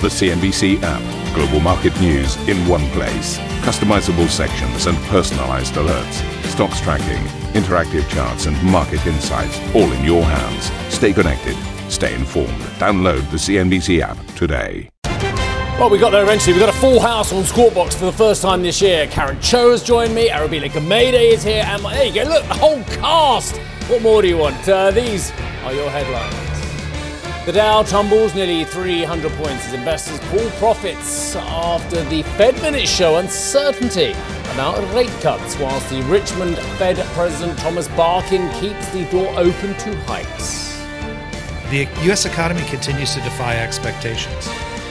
The CNBC app. Global market news in one place. Customizable sections and personalized alerts. Stocks tracking, interactive charts, and market insights all in your hands. Stay connected. Stay informed. Download the CNBC app today. Well, we got there eventually. We got a full house on Squawkbox for the first time this year. Karen Tso has joined me. Arabile Gumede is here. And there you go. Look, the whole cast. What more do you want? Uh, these are your headlines. The Dow tumbles nearly 300 points as investors pull profits after the Fed minutes show uncertainty about rate cuts, whilst the Richmond Fed President Thomas Barkin keeps the door open to hikes. The U.S. economy continues to defy expectations.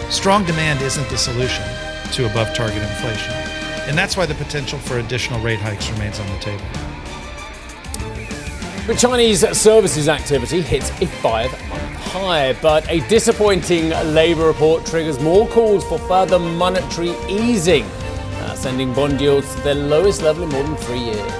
Strong demand isn't the solution to above target inflation, and that's why the potential for additional rate hikes remains on the table. The Chinese services activity hits a five month but a disappointing labour report triggers more calls for further monetary easing, uh, sending bond yields to their lowest level in more than three years.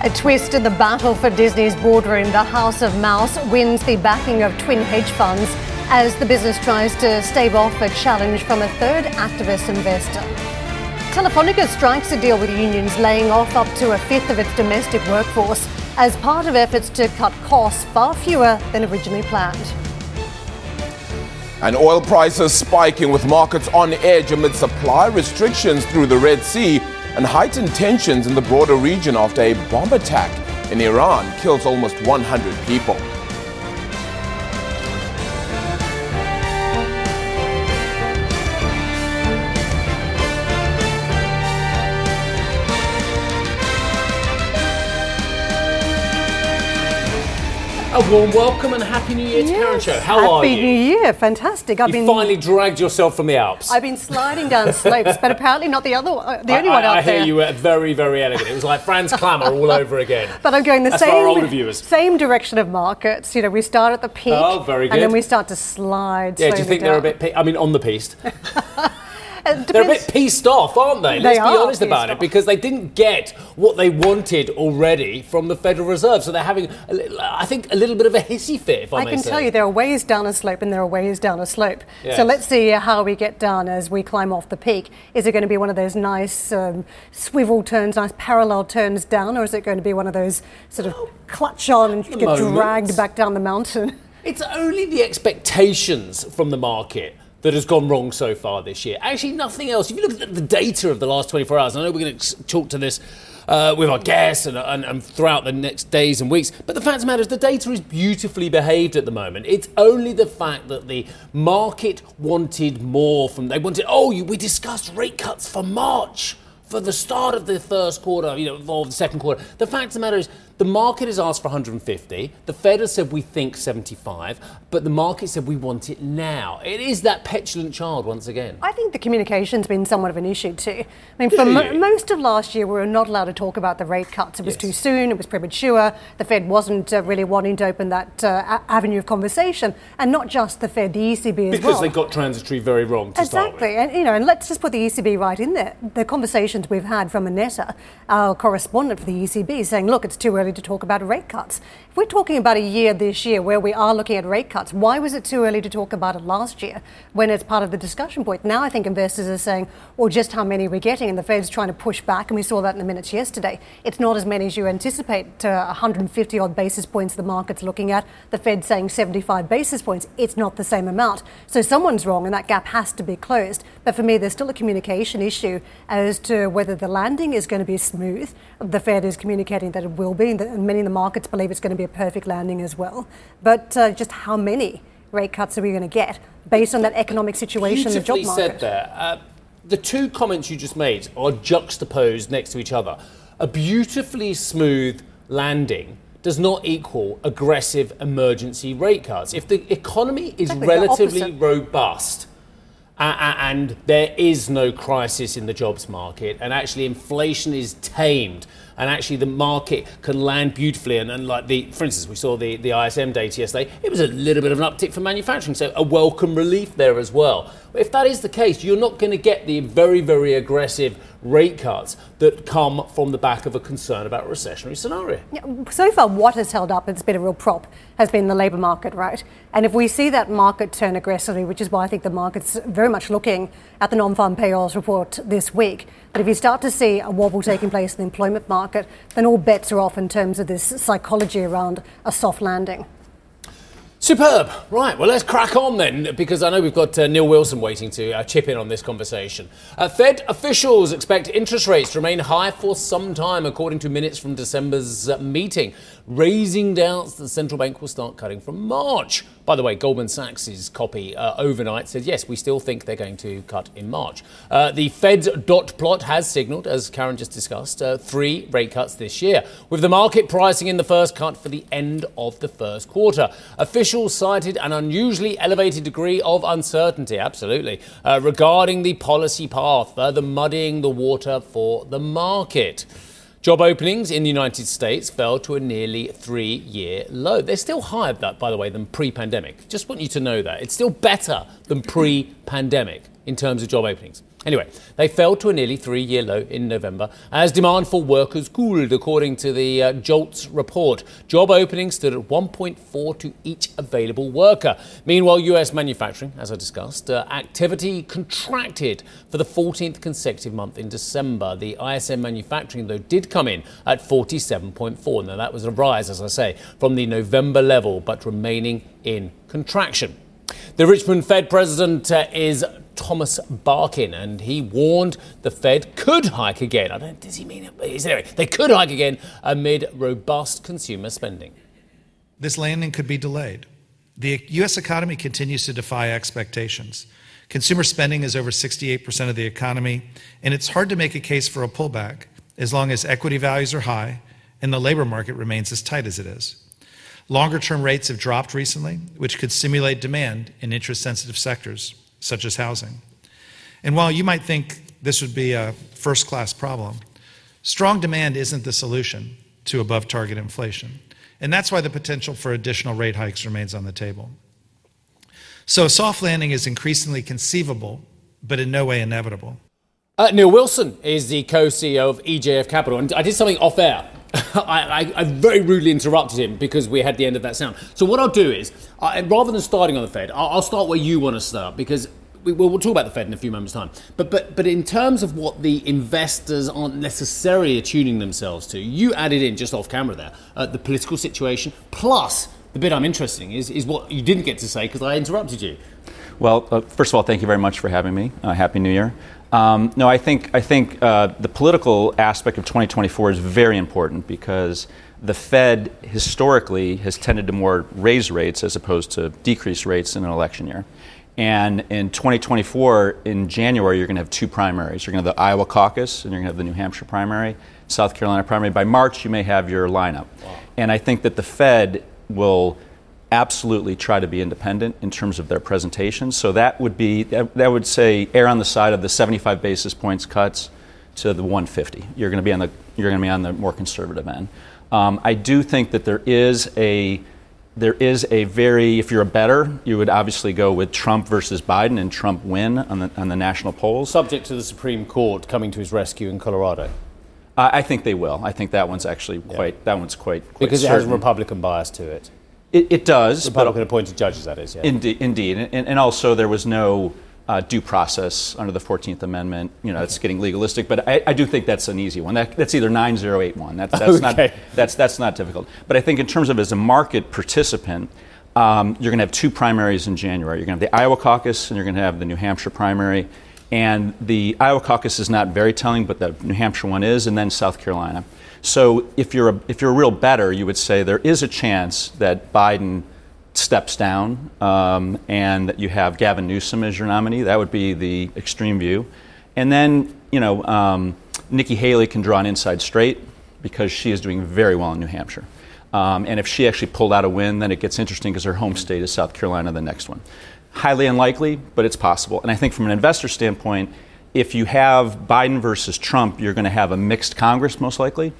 A twist in the battle for Disney's boardroom. The House of Mouse wins the backing of twin hedge funds as the business tries to stave off a challenge from a third activist investor. Telefonica strikes a deal with unions, laying off up to a fifth of its domestic workforce as part of efforts to cut costs far fewer than originally planned. And oil prices spiking with markets on edge amid supply restrictions through the Red Sea and heightened tensions in the broader region after a bomb attack in Iran kills almost 100 people. A warm welcome and happy New Year to Karen Tso. How Happy are you? Happy New Year, fantastic. I've you been finally dragged yourself from the Alps. I've been sliding down slopes, but apparently not the other one, uh, the only I, one I, out I hear you were very, very elegant. It was like Franz Klammer all over again. But I'm going the That's same older viewers. same direction of markets. You know, we start at the peak, Oh, very good. and then we start to slide. Yeah, do you think they're a bit? Pe- I mean, on the piste. They're a bit pieced off, aren't they? They Let's be honest about pieced it, because they didn't get what they wanted already from the Federal Reserve. So they're having, little, I think, a little bit of a hissy fit. If I, I can say. tell you there are ways down a slope and there are ways down a slope. Yes. So let's see how we get down as we climb off the peak. Is it going to be one of those nice um, swivel turns, nice parallel turns down, or is it going to be one of those sort of clutch on and get moments. dragged back down the mountain? It's only the expectations from the market that has gone wrong so far this year. Actually, nothing else. If you look at the data of the last 24 hours, I know we're going to talk to this uh, with our guests and, and, and throughout the next days and weeks, but the fact of the matter is the data is beautifully behaved at the moment. It's only the fact that the market wanted more from, they wanted, oh, you, we discussed rate cuts for March. For the start of the first quarter, you know, or the second quarter, the fact of the matter is the market has asked for 150. The Fed has said we think 75, but the market said we want it now. It is that petulant child once again. I think the communication's been somewhat of an issue too. I mean, for mo- most of last year, we were not allowed to talk about the rate cuts. It was Yes. too soon, it was premature. The Fed wasn't uh, really wanting to open that uh, avenue of conversation. And not just the Fed, the ECB as Because well. they got transitory very wrong to start with. Exactly, and you know, and let's just put the ECB right in there. The conversations we've had from Annetta, our correspondent for the ECB, saying, "Look, it's too early to talk about rate cuts." If we're talking about a year this year where we are looking at rate cuts, why was it too early to talk about it last year when it's part of the discussion point? Now I think investors are saying, "Well, just how many we're we getting?" And the Fed's trying to push back, and we saw that in the minutes yesterday. It's not as many as you anticipate. Uh, 150 odd basis points the market's looking at. The Fed saying 75 basis points. It's not the same amount. So someone's wrong, and that gap has to be closed. But for me, there's still a communication issue as to whether the landing is going to be smooth. The Fed is communicating that it will be, and that- many in the markets believe it's going to be a perfect landing as well. But uh, just how many rate cuts are we going to get based on that economic situation in the job market? said there. Uh, the two comments you just made are juxtaposed next to each other. A beautifully smooth landing does not equal aggressive emergency rate cuts. If the economy is Exactly, relatively robust, uh, and there is no crisis in the jobs market, and actually inflation is tamed, and actually the market can land beautifully. And, and like the, for instance, we saw the, the ISM data yesterday, it was a little bit of an uptick for manufacturing, so a welcome relief there as well. If that is the case, you're not going to get the very, very aggressive rate cuts that come from the back of a concern about a recessionary scenario. So far, what has held up, it's been a real prop, has been the labour market, right? And if we see that market turn aggressively, which is why I think the market's very much looking at the non farm payrolls report this week, but if you start to see a wobble taking place in the employment market, then all bets are off in terms of this psychology around a soft landing. Superb. Right, well, let's crack on then, because I know we've got uh, Neal Wilson waiting to uh, chip in on this conversation. Uh, Fed officials expect interest rates to remain high for some time, according to minutes from December's uh, meeting, raising doubts that the central bank will start cutting from March. By the way, Goldman Sachs' copy uh, overnight said, yes, we still think they're going to cut in March. Uh, the Fed's dot plot has signalled, as Karen just discussed, three rate cuts this year, with the market pricing in the first cut for the end of the first quarter. Officials officials cited an unusually elevated degree of uncertainty, absolutely, uh, regarding the policy path, further muddying the water for the market. Job openings in the United States fell to a nearly three year low. They're still higher, by the way, than pre pandemic. Just want you to know that. It's still better than pre pandemic in terms of job openings. Anyway, they fell to a nearly three year low in November as demand for workers cooled, according to the uh, JOLTS report. Job openings stood at 1.4 to each available worker. Meanwhile, US manufacturing, as I discussed, uh, activity contracted for the 14th consecutive month in December. The ISM manufacturing, though, did come in at 47.4. Now, that was a rise, as I say, from the November level, but remaining in contraction. The Richmond Fed president uh, is Thomas Barkin, and he warned the Fed could hike again. I don't. Does he mean it? Anyway, they could hike again amid robust consumer spending. This landing could be delayed. The U.S. economy continues to defy expectations. Consumer spending is over 68% of the economy, and it's hard to make a case for a pullback as long as equity values are high and the labor market remains as tight as it is. Longer term rates have dropped recently, which could stimulate demand in interest sensitive sectors such as housing. And while you might think this would be a first class problem, strong demand isn't the solution to above target inflation. And that's why the potential for additional rate hikes remains on the table. So a soft landing is increasingly conceivable, but in no way inevitable. Uh, Neal Wilson is the co CEO of EJF Capital. And I did something off air. I, I, I, very rudely interrupted him because we had the end of that sound. So, what I'll do is, uh, rather than starting on the Fed, I'll, I'll start where you want to start because we, will we'll talk about the Fed in a few moments' time. But, but, but in terms of what the investors aren't necessarily attuning themselves to, you added in just off camera there uh, the political situation, plus the bit I'm interested in is, is what you didn't get to say because I interrupted you. Well, uh, first of all, thank you very much for having me. Uh, Happy New Year. Um, no, I think I think uh, the political aspect of 2024 is very important because the Fed historically has tended to more raise rates as opposed to decrease rates in an election year. And in 2024, in January, you're going to have two primaries. You're going to have the Iowa caucus and you're going to have the New Hampshire primary, South Carolina primary. By March, you may have your lineup. Wow. And I think that the Fed will absolutely try to be independent in terms of their presentations. So that would be that would say err on the side of the 75 basis points cuts to the 150. You're going to be on the you're going to be on the more conservative end. Um, I do think that there is a there is a very if you're a better you would obviously go with Trump versus Biden and Trump win on the on the national polls. Subject to the Supreme Court coming to his rescue in Colorado. I, I think they will. I think that one's actually quite yeah. that one's quite, quite because certain. it has a Republican bias to it. It, it does. Republican appointed judges, that is, yeah. Indeed, indeed. And, and also there was no uh, due process under the 14th Amendment. You know, it's getting legalistic, but I, I, do think that's an easy one. That, that's either 9081. That's, that's, okay. not, that's, that's not difficult. But I think in terms of as a market participant, um, you're going to have two primaries in January. You're going to have the Iowa caucus and you're going to have the New Hampshire primary. And the Iowa caucus is not very telling, but the New Hampshire one is, and then South Carolina. So if you're a, if you're a real better, you would say there is a chance that Biden steps down um, and that you have Gavin Newsom as your nominee. That would be the extreme view. And then, you know, um, Nikki Haley can draw an inside straight because she is doing very well in New Hampshire. Um, and if she actually pulled out a win, then it gets interesting because her home state is South Carolina, the next one. Highly unlikely, but it's possible. And I think from an investor standpoint, if you have Biden versus Trump, you're going to have a mixed Congress most likely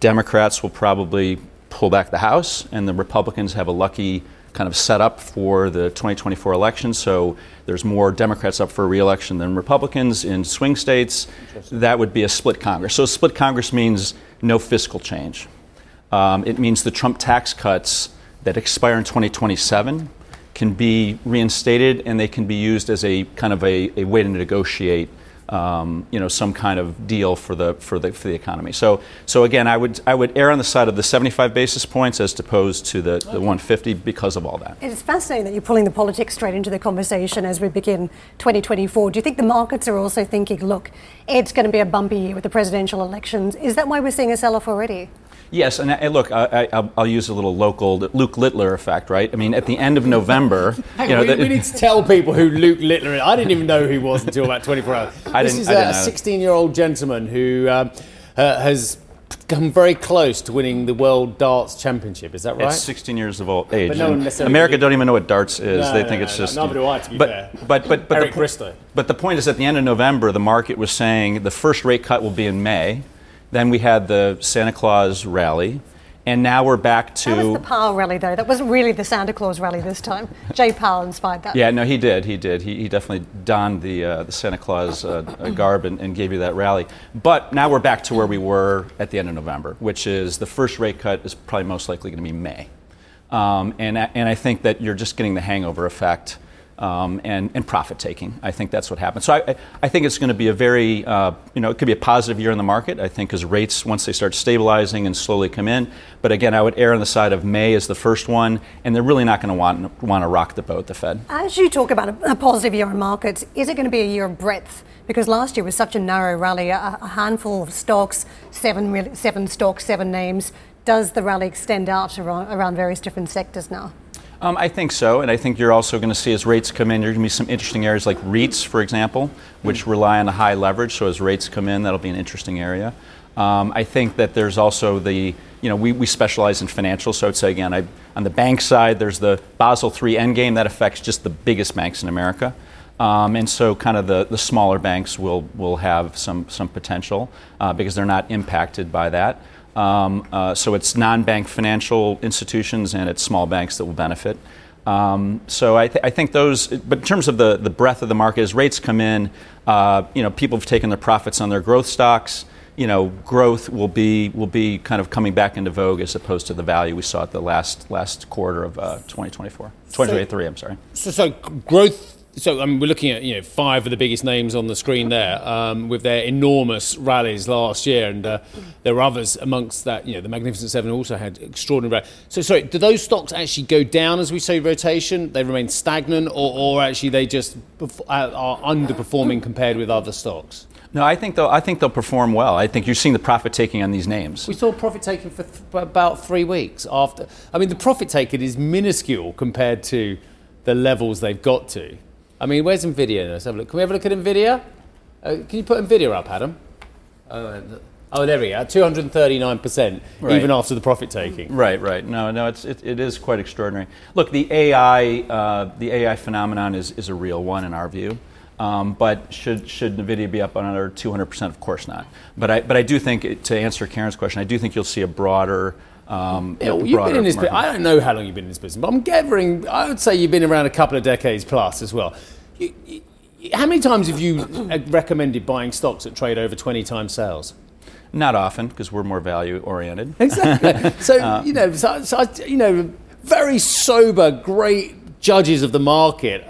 Democrats will probably pull back the House, and the Republicans have a lucky kind of setup for the 2024 election. So there's more Democrats up for reelection than Republicans in swing states. That would be a split Congress. So a split Congress means no fiscal change. Um, it means the Trump tax cuts that expire in 2027 can be reinstated and they can be used as a kind of a, a way to negotiate um, you know, some kind of deal for the for the for the economy. So so again, I would I would err on the side of the 75 basis points as opposed to the, the 150 because of all that. It's fascinating that you're pulling the politics straight into the conversation as we begin 2024. Do you think the markets are also thinking, look, it's going to be a bumpy year with the presidential elections? Is that why we're seeing a sell-off already? Yes, and, and look, I, will use a little local Luke Littler effect, right? I mean, at the end of November, you know, we, the, we, need to tell people who Luke Littler is. I didn't even know who he was until about 24 hours. I this is a 16-year-old gentleman who um, uh, has come very close to winning the World Darts Championship. Is that right? It's 16 years of old age. No America don't even know what darts is. No, they no, think it's just. Neither do I, to be but, fair. But but but the. But the point is, at the end of November, the market was saying the first rate cut will be in May. Then we had the Santa Claus rally. And now we're back to. That was the Powell rally, though. That wasn't really the Santa Claus rally this time. Jay Powell inspired that. Yeah, no, he did. He did. He, he definitely donned the, uh, the Santa Claus uh, garb and, and, gave you that rally. But now we're back to where we were at the end of November, which is the first rate cut is probably most likely going to be May. Um, and, and I think that you're just getting the hangover effect um, and, and profit taking. I think that's what happens. So I, I think it's going to be a very, uh, you know, it could be a positive year in the market. I think as rates, once they start stabilizing and slowly come in. But again, I would err on the side of May as the first one, and they're really not going to want want to rock the boat, the Fed. As you talk about a, a positive year in markets, is it going to be a year of breadth? Because last year was such a narrow rally, a, a handful of stocks, seven, seven stocks, seven names. Does the rally extend out around, around various different sectors now? Um, I think so, and I think you're also going to see as rates come in, there's going to be some interesting areas like REITs, for example, which mm. rely on the high leverage. So as rates come in, that'll be an interesting area. Um, I think that there's also the, you know, we, we specialize in financial, so I'd say again, I, on the bank side, there's the Basel III endgame that affects just the biggest banks in America. Um, and so, kind of the, the smaller banks will, will have some, some potential uh, because they're not impacted by that. Um, uh, so it's non-bank financial institutions and it's small banks that will benefit. Um, so I, th- I, think those, but in terms of the, the breadth of the market, as rates come in, uh, you know, people have taken their profits on their growth stocks. You know, growth will be will be kind of coming back into vogue as opposed to the value we saw at the last last quarter of uh, 2024, 2023. So, I'm sorry. So, so growth so I mean, we're looking at you know five of the biggest names on the screen there um, with their enormous rallies last year, and uh, there were others amongst that. You know, the Magnificent Seven also had extraordinary. Rally. So, sorry, do those stocks actually go down as we say rotation? They remain stagnant, or, or actually they just uh, are underperforming compared with other stocks? No, I think they'll. I think they'll perform well. I think you're seeing the profit taking on these names. We saw profit taking for th- about three weeks after. I mean, the profit taking is minuscule compared to the levels they've got to. I mean, where's NVIDIA? Let's have a look. Can we have a look at NVIDIA? Uh, can you put NVIDIA up, Adam? Uh, oh, there we go. 239%, right. even after the profit taking. Right, right. No, no, it's, it, it is quite extraordinary. Look, the AI, uh, the AI phenomenon is, is a real one in our view. Um, but should should Nvidia be up another 200%? Of course not. But I but I do think to answer Karen's question, I do think you'll see a broader um, yeah, well, you've been in this. I don't know how long you've been in this business, but I'm gathering. I would say you've been around a couple of decades plus as well. You, you, how many times have you recommended buying stocks that trade over 20 times sales? Not often, because we're more value oriented. Exactly. So uh, you know, so, so, you know, very sober, great judges of the market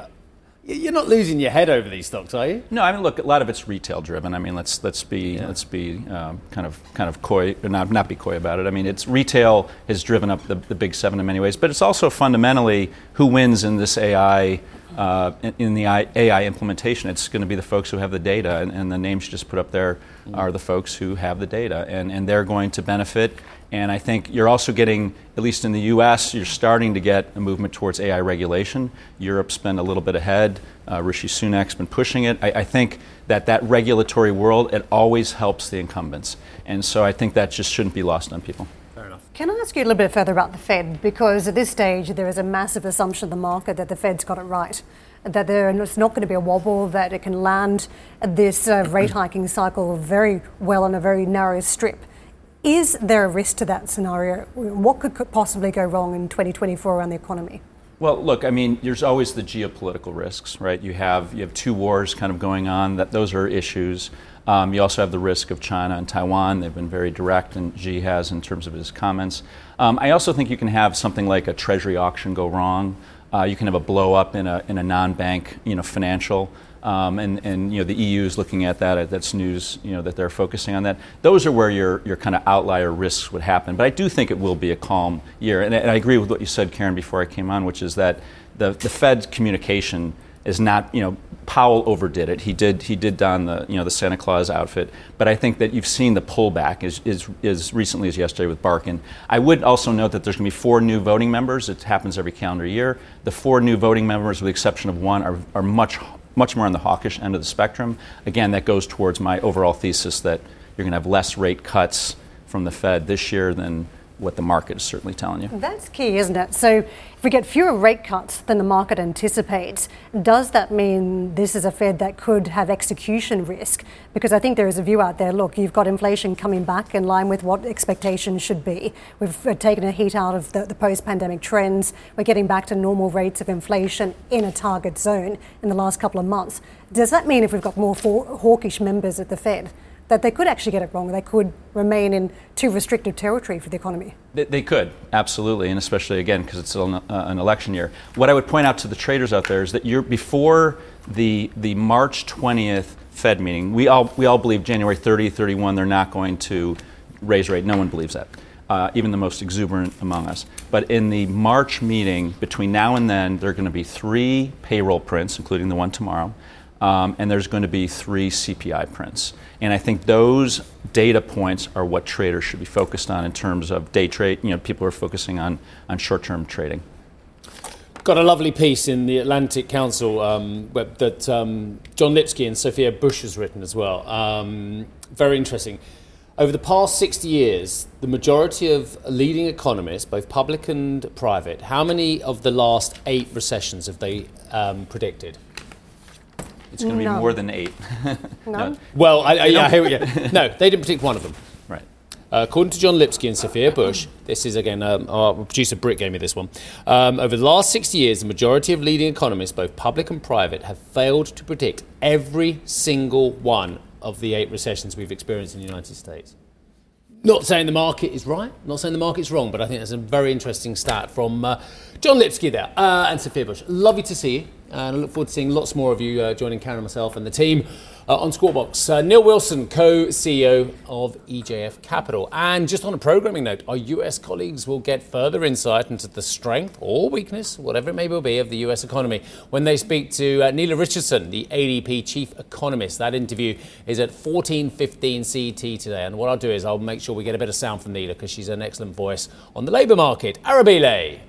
you're not losing your head over these stocks, are you? No, I mean, look, a lot of it's retail driven. I mean, let's let's be yeah. let's be um, kind of kind of coy, not not be coy about it. I mean, it's retail has driven up the, the big seven in many ways, but it's also fundamentally who wins in this AI uh, in, in, the AI implementation. It's going to be the folks who have the data, and, and the names you just put up there mm. are the folks who have the data, and and they're going to benefit and I think you're also getting, at least in the US, you're starting to get a movement towards AI regulation. Europe's been a little bit ahead. Uh, Rishi Sunak's been pushing it. I, I, think that that regulatory world, it always helps the incumbents. And so I think that just shouldn't be lost on people. Can I ask you a little bit further about the Fed? Because at this stage, there is a massive assumption in the market that the Fed's got it right that there's not going to be a wobble, that it can land this uh, rate hiking cycle very well on a very narrow strip Is there a risk to that scenario? What could possibly go wrong in 2024 around the economy? Well, look, I mean, there's always the geopolitical risks, right? You have you have two wars kind of going on. That those are issues. Um, you also have the risk of China and Taiwan. They've been very direct, and Xi has in terms of his comments. Um, I also think you can have something like a treasury auction go wrong. Uh, you can have a blow up in a in a non-bank, you know, financial. Um, and, and you know the EU is looking at that. That's news. You know that they're focusing on that. Those are where your your kind of outlier risks would happen. But I do think it will be a calm year. And, and I agree with what you said, Karen, before I came on, which is that the the Fed's communication is not you know Powell overdid it. He did he did don the you know the Santa Claus outfit. But I think that you've seen the pullback as, as, as recently as yesterday with Barkin. I would also note that there's going to be four new voting members. It happens every calendar year. The four new voting members, with the exception of one, are, are much much more on the hawkish end of the spectrum. Again, that goes towards my overall thesis that you're going to have less rate cuts from the Fed this year than what the market is certainly telling you. That's key, isn't it? So if we get fewer rate cuts than the market anticipates, does that mean this is a Fed that could have execution risk? Because I think there is a view out there look, you've got inflation coming back in line with what expectations should be. We've uh, taken a heat out of the, the post pandemic trends. We're getting back to normal rates of inflation in a target zone in the last couple of months. Does that mean if we've got more hawkish members at the Fed, that they could actually get it wrong. They could remain in too restrictive territory for the economy. They, they could, absolutely, and especially again because it's an, uh, an, election year. What I would point out to the traders out there is that you're before the the March 20th Fed meeting. We all we all believe January 30, 31 they're not going to raise rate. No one believes that. Uh, even the most exuberant among us. But in the March meeting, between now and then, there are going to be three payroll prints, including the one tomorrow, um, and there's going to be three CPI prints. And I think those data points are what traders should be focused on in terms of day trade. You know, people are focusing on, on short term trading. Got a lovely piece in the Atlantic Council um, web that um, John Lipsky and Sophia Busch has written as well. Um, very interesting. Over the past 60 years, the majority of leading economists, both public and private, how many of the last eight recessions have they um, predicted? It's going to be more than eight. no. Well, I, I, yeah, here we go. No, they didn't predict one of them. Right. Uh, according to John Lipsky and Sophia Busch, this is again, um, our producer Britt gave me this one. Um, over the last 60 years, the majority of leading economists, both public and private, have failed to predict every single one of the eight recessions we've experienced in the United States. Not saying the market is right, not saying the market's wrong, but I think that's a very interesting stat from uh, John Lipsky there uh, and Sophia Busch. Lovely to see you, and I look forward to seeing lots more of you uh, joining Karen myself and the team uh, on Squawk Uh, Neal Wilson, co CEO of EJF Capital. And just on a programming note, our US colleagues will get further insight into the strength or weakness, whatever it may be, of the US economy when they speak to uh, Nela Richardson, the ADP chief economist. That interview is at 14:15 CET today. And what I'll do is I'll make sure we get a bit of sound from Nela because she's an excellent voice on the labour market. Arabile.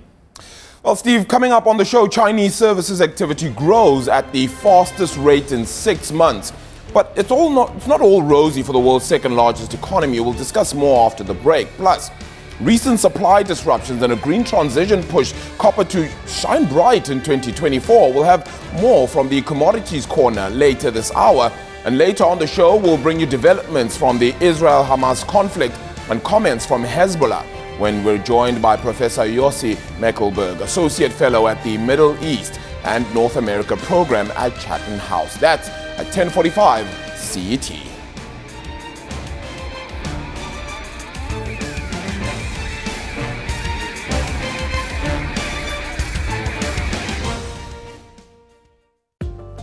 Well, Steve, coming up on the show, Chinese services activity grows at the fastest rate in six months. But it's all not it's not all rosy for the world's second largest economy. We'll discuss more after the break. Plus, recent supply disruptions and a green transition push copper to shine bright in 2024. We'll have more from the commodities corner later this hour. And later on the show, we'll bring you developments from the Israel Hamas conflict and comments from Hezbollah when we're joined by Professor Yossi Mekelberg, Associate Fellow at the Middle East and North America Program at Chatham House. That's at 1045 CET.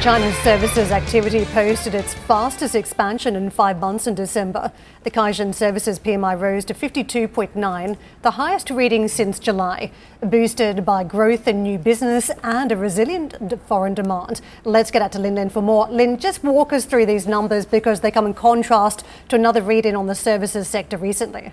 China's services activity posted its fastest expansion in five months in December. The Caixin Services PMI rose to 52.9, the highest reading since July, boosted by growth in new business and a resilient foreign demand. Let's get out to Lin Lin for more. Lin, just walk us through these numbers because they come in contrast to another reading on the services sector recently.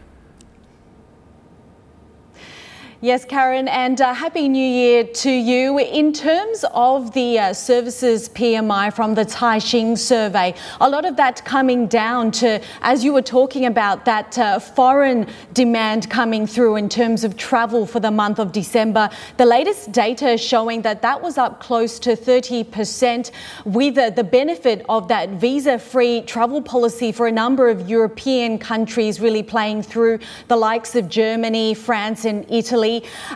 Yes, Karen, and uh, Happy New Year to you. In terms of the uh, services PMI from the Caixin survey, a lot of that coming down to, as you were talking about, that uh, foreign demand coming through in terms of travel for the month of December. The latest data showing that that was up close to 30%, with the benefit of that visa free travel policy for a number of European countries really playing through, the likes of Germany, France, and Italy.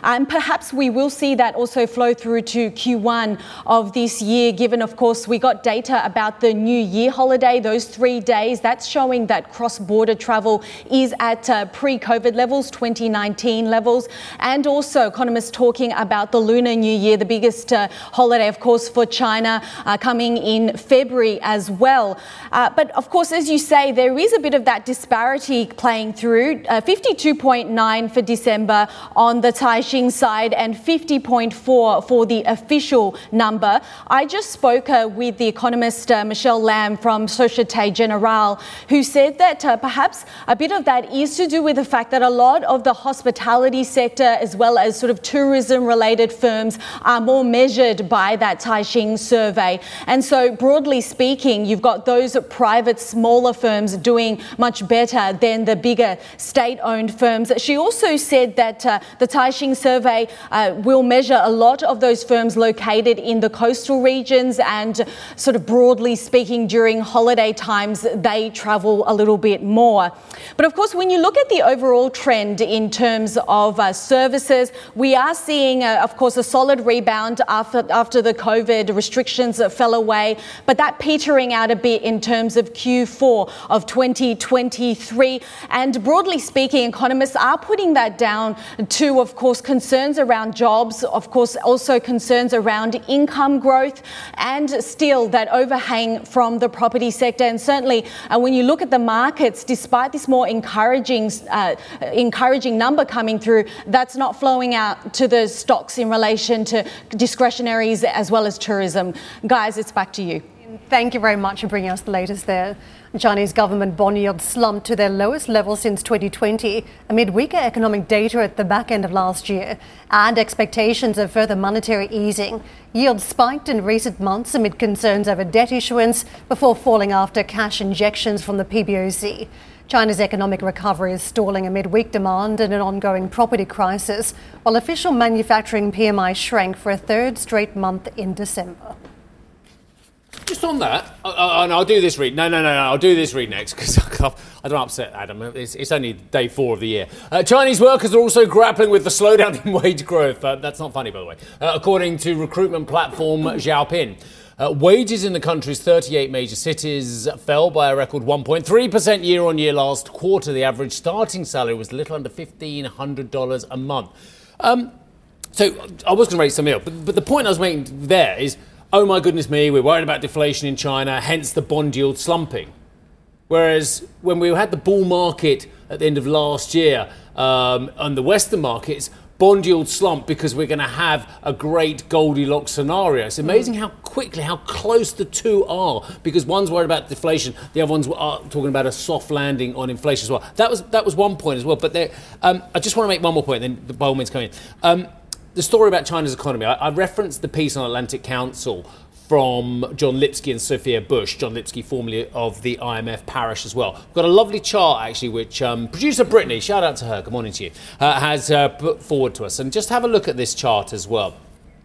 And perhaps we will see that also flow through to Q1 of this year, given, of course, we got data about the New Year holiday, those three days. That's showing that cross border travel is at uh, pre COVID levels, 2019 levels. And also, economists talking about the Lunar New Year, the biggest uh, holiday, of course, for China, uh, coming in February as well. Uh, but of course, as you say, there is a bit of that disparity playing through. Uh, 52.9 for December on the Caixin side and 50.4 for the official number. I just spoke uh, with the economist uh, Michelle Lam from Societe Generale, who said that uh, perhaps a bit of that is to do with the fact that a lot of the hospitality sector, as well as sort of tourism related firms, are more measured by that Caixin survey. And so, broadly speaking, you've got those private, smaller firms doing much better than the bigger state owned firms. She also said that uh, the Caixin survey uh, will measure a lot of those firms located in the coastal regions and sort of broadly speaking during holiday times they travel a little bit more. But of course when you look at the overall trend in terms of uh, services we are seeing uh, of course a solid rebound after after the COVID restrictions fell away but that petering out a bit in terms of Q4 of 2023 and broadly speaking economists are putting that down to of course, concerns around jobs, of course, also concerns around income growth, and still that overhang from the property sector. And certainly, uh, when you look at the markets, despite this more encouraging, uh, encouraging number coming through, that's not flowing out to the stocks in relation to discretionaries as well as tourism. Guys, it's back to you. Thank you very much for bringing us the latest there. Chinese government bond yields slumped to their lowest level since 2020 amid weaker economic data at the back end of last year and expectations of further monetary easing. Yields spiked in recent months amid concerns over debt issuance before falling after cash injections from the PBOC. China's economic recovery is stalling amid weak demand and an ongoing property crisis, while official manufacturing PMI shrank for a third straight month in December. Just on that, uh, and I'll do this read. No, no, no, no, I'll do this read next because I don't upset Adam. It's, it's, only day four of the year. Uh, Chinese workers are also grappling with the slowdown in wage growth. Uh, that's not funny, by the way. Uh, according to recruitment platform Zhaopin. Uh, wages in the country's 38 major cities fell by a record 1.3% year on year last quarter. The average starting salary was a little under $1,500 a month. Um, so I was going to raise some else, but, but the point I was making there is oh my goodness me, we're worried about deflation in China, hence the bond yield slumping. Whereas when we had the bull market at the end of last year um, on the Western markets, bond yield slump because we're going to have a great Goldilocks scenario. It's amazing how quickly, how close the two are because one's worried about deflation, the other one's talking about a soft landing on inflation as well. That was that was one point as well. But there, um, I just want to make one more point, then by all means come in. Um, the story about China's economy, I, I referenced the piece on Atlantic Council from John Lipsky and Sophia Busch, John Lipsky, formerly of the IMF parish as well. We've got a lovely chart actually, which um, producer Brittany, shout out to her, good morning to you, uh, has uh, put forward to us. And just have a look at this chart as well.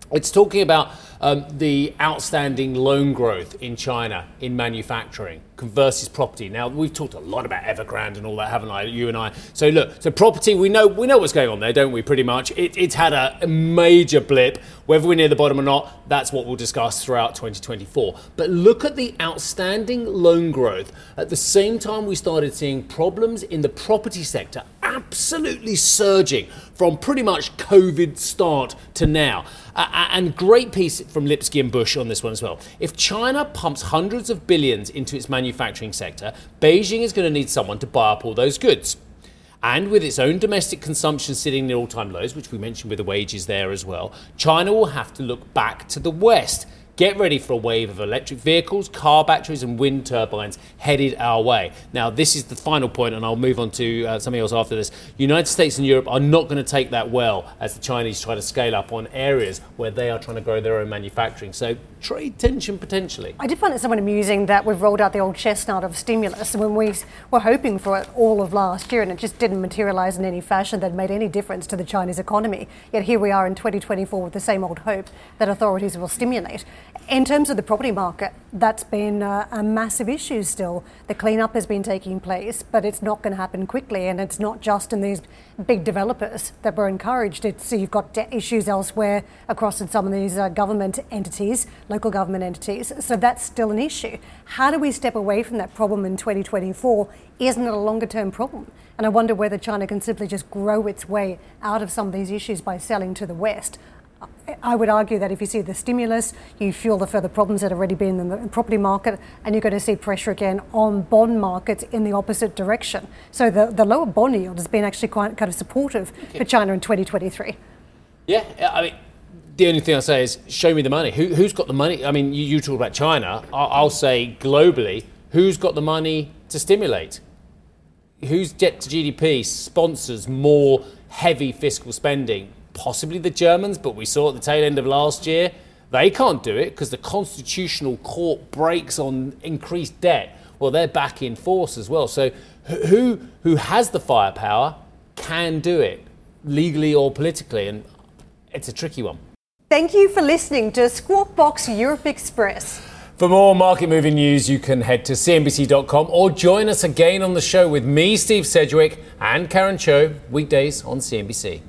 It's talking about um, the outstanding loan growth in China in manufacturing versus property. Now we've talked a lot about Evergrande and all that, haven't I? You and I. So look, so property, we know we know what's going on there, don't we? Pretty much, it, it's had a, a major blip. Whether we're near the bottom or not, that's what we'll discuss throughout 2024. But look at the outstanding loan growth. At the same time, we started seeing problems in the property sector absolutely surging from pretty much COVID start to now. Uh, and great piece from Lipsky and Busch on this one as well. If China pumps hundreds of billions into its manufacturing sector, Beijing is going to need someone to buy up all those goods. And with its own domestic consumption sitting near all time lows, which we mentioned with the wages there as well, China will have to look back to the West Get ready for a wave of electric vehicles, car batteries, and wind turbines headed our way. Now, this is the final point, and I'll move on to uh, something else after this. United States and Europe are not going to take that well as the Chinese try to scale up on areas where they are trying to grow their own manufacturing. So, trade tension potentially. I did find it somewhat amusing that we've rolled out the old chestnut of stimulus when we were hoping for it all of last year, and it just didn't materialise in any fashion that made any difference to the Chinese economy. Yet here we are in 2024 with the same old hope that authorities will stimulate. In terms of the property market, that's been uh, a massive issue still. The cleanup has been taking place, but it's not going to happen quickly. And it's not just in these big developers that were encouraged. It's, you've got debt issues elsewhere across in some of these uh, government entities, local government entities. So that's still an issue. How do we step away from that problem in 2024? Isn't it a longer term problem? And I wonder whether China can simply just grow its way out of some of these issues by selling to the West. I would argue that if you see the stimulus, you fuel the further problems that have already been in the property market, and you're going to see pressure again on bond markets in the opposite direction. So the, the lower bond yield has been actually quite kind of supportive okay. for China in 2023. Yeah, I mean, the only thing I say is show me the money. Who, has got the money? I mean, you, you talk about China. I'll, I'll say globally, who's got the money to stimulate? Whose debt to GDP sponsors more heavy fiscal spending? Possibly the Germans, but we saw at the tail end of last year they can't do it because the Constitutional Court breaks on increased debt. Well, they're back in force as well. So who who has the firepower can do it legally or politically, and it's a tricky one. Thank you for listening to Squawk Box Europe Express. For more market moving news, you can head to CNBC.com or join us again on the show with me, Steve Sedgwick, and Karen Tso, weekdays on CNBC.